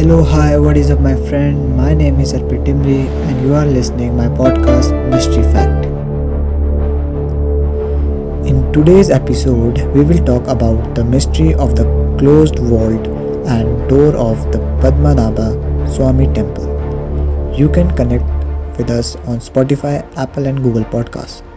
Hello, hi, what is up, my friend? My name is Arpit Dimri, and you are listening my podcast Mystery Fact. In today's episode, we will talk about the mystery of the closed vault and door of the Padmanabha Swami Temple. You can connect with us on Spotify, Apple, and Google Podcasts.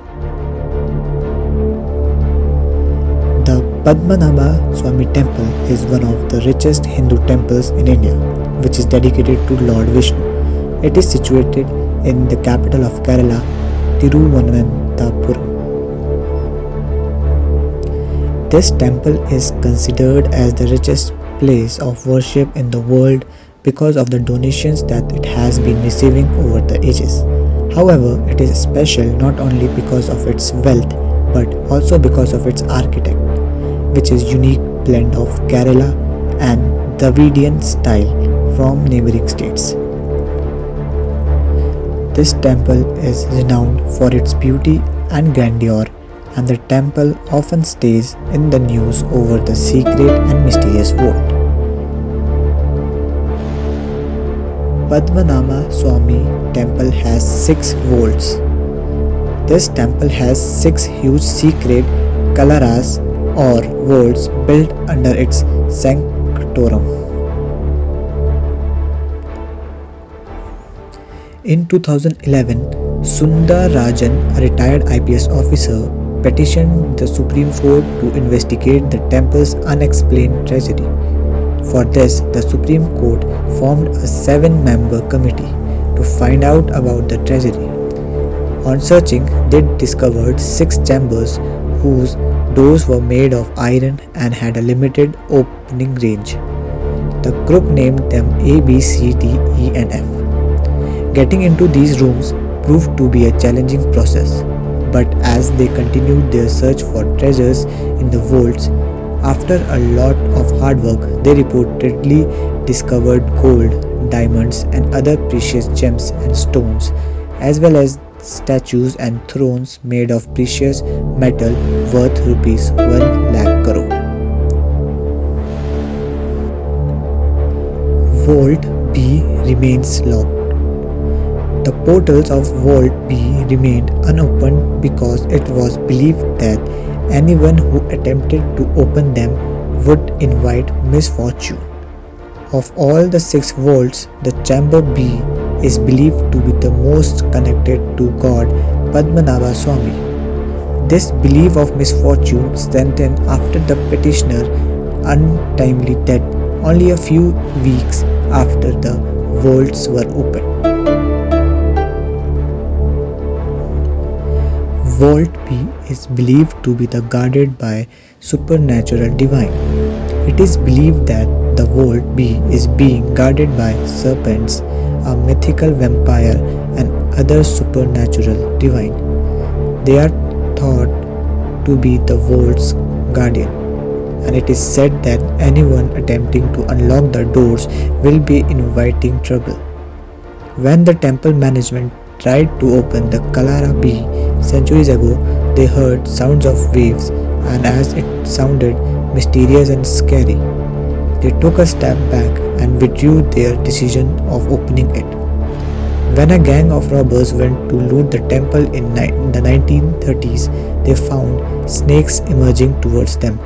Padmanabha Swami Temple is one of the richest Hindu temples in India, which is dedicated to Lord Vishnu. It is situated in the capital of Kerala, Tiruvananthapuram. This temple is considered as the richest place of worship in the world because of the donations that it has been receiving over the ages. However, it is special not only because of its wealth but also because of its architect, which is unique blend of Kerala and Dravidian style from neighboring states. This temple is renowned for its beauty and grandeur and the temple often stays in the news over the secret and mysterious vault. Padmanabha Swami temple has six vaults. This temple has six huge secret kalaras or vaults built under its sanctorum. In 2011, Sundar Rajan, a retired IPS officer, petitioned the Supreme Court to investigate the temple's unexplained tragedy. For this, the Supreme Court formed a seven member committee to find out about the tragedy. On searching, they discovered six chambers whose doors were made of iron and had a limited opening range. The group named them A, B, C, D, E, and F. Getting into these rooms proved to be a challenging process, but as they continued their search for treasures in the vaults, after a lot of hard work, they reportedly discovered gold, diamonds, and other precious gems and stones, as well as statues and thrones made of precious metal worth rupees 1 lakh crore. Vault B remains locked. The portals of Vault B remained unopened because it was believed that anyone who attempted to open them would invite misfortune. Of all the six vaults, the chamber B is believed to be the most connected to God Padmanabha Swami. This belief of misfortune strengthened after the petitioner untimely death only a few weeks after the vaults were opened. Vault B is believed to be the guarded by supernatural divine. It is believed that the Vault B is being guarded by serpents, a mythical vampire, and other supernatural divine. They are thought to be the Vault's guardian, and it is said that anyone attempting to unlock the doors will be inviting trouble. When the temple management tried to open the Kalara B centuries ago, they heard sounds of waves, and as it sounded mysterious and scary, they took a step back and withdrew their decision of opening it. When a gang of robbers went to loot the temple in the 1930s, they found snakes emerging towards them.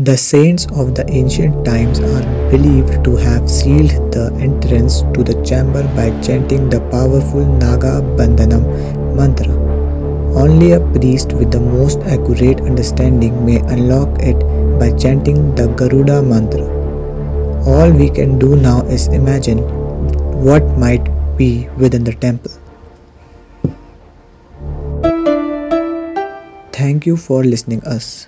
The saints of the ancient times are believed to have sealed the entrance to the chamber by chanting the powerful Naga Bandhanam mantra. Only a priest with the most accurate understanding may unlock it by chanting the Garuda mantra. All we can do now is imagine what might be within the temple. Thank you for listening us.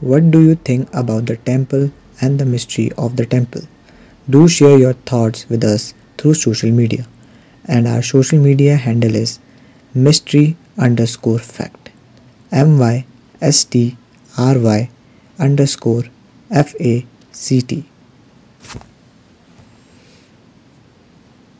What do you think about the temple and the mystery of the temple? Do share your thoughts with us through social media. And our social media handle is mystery underscore fact. M Y S T R Y underscore F A C T.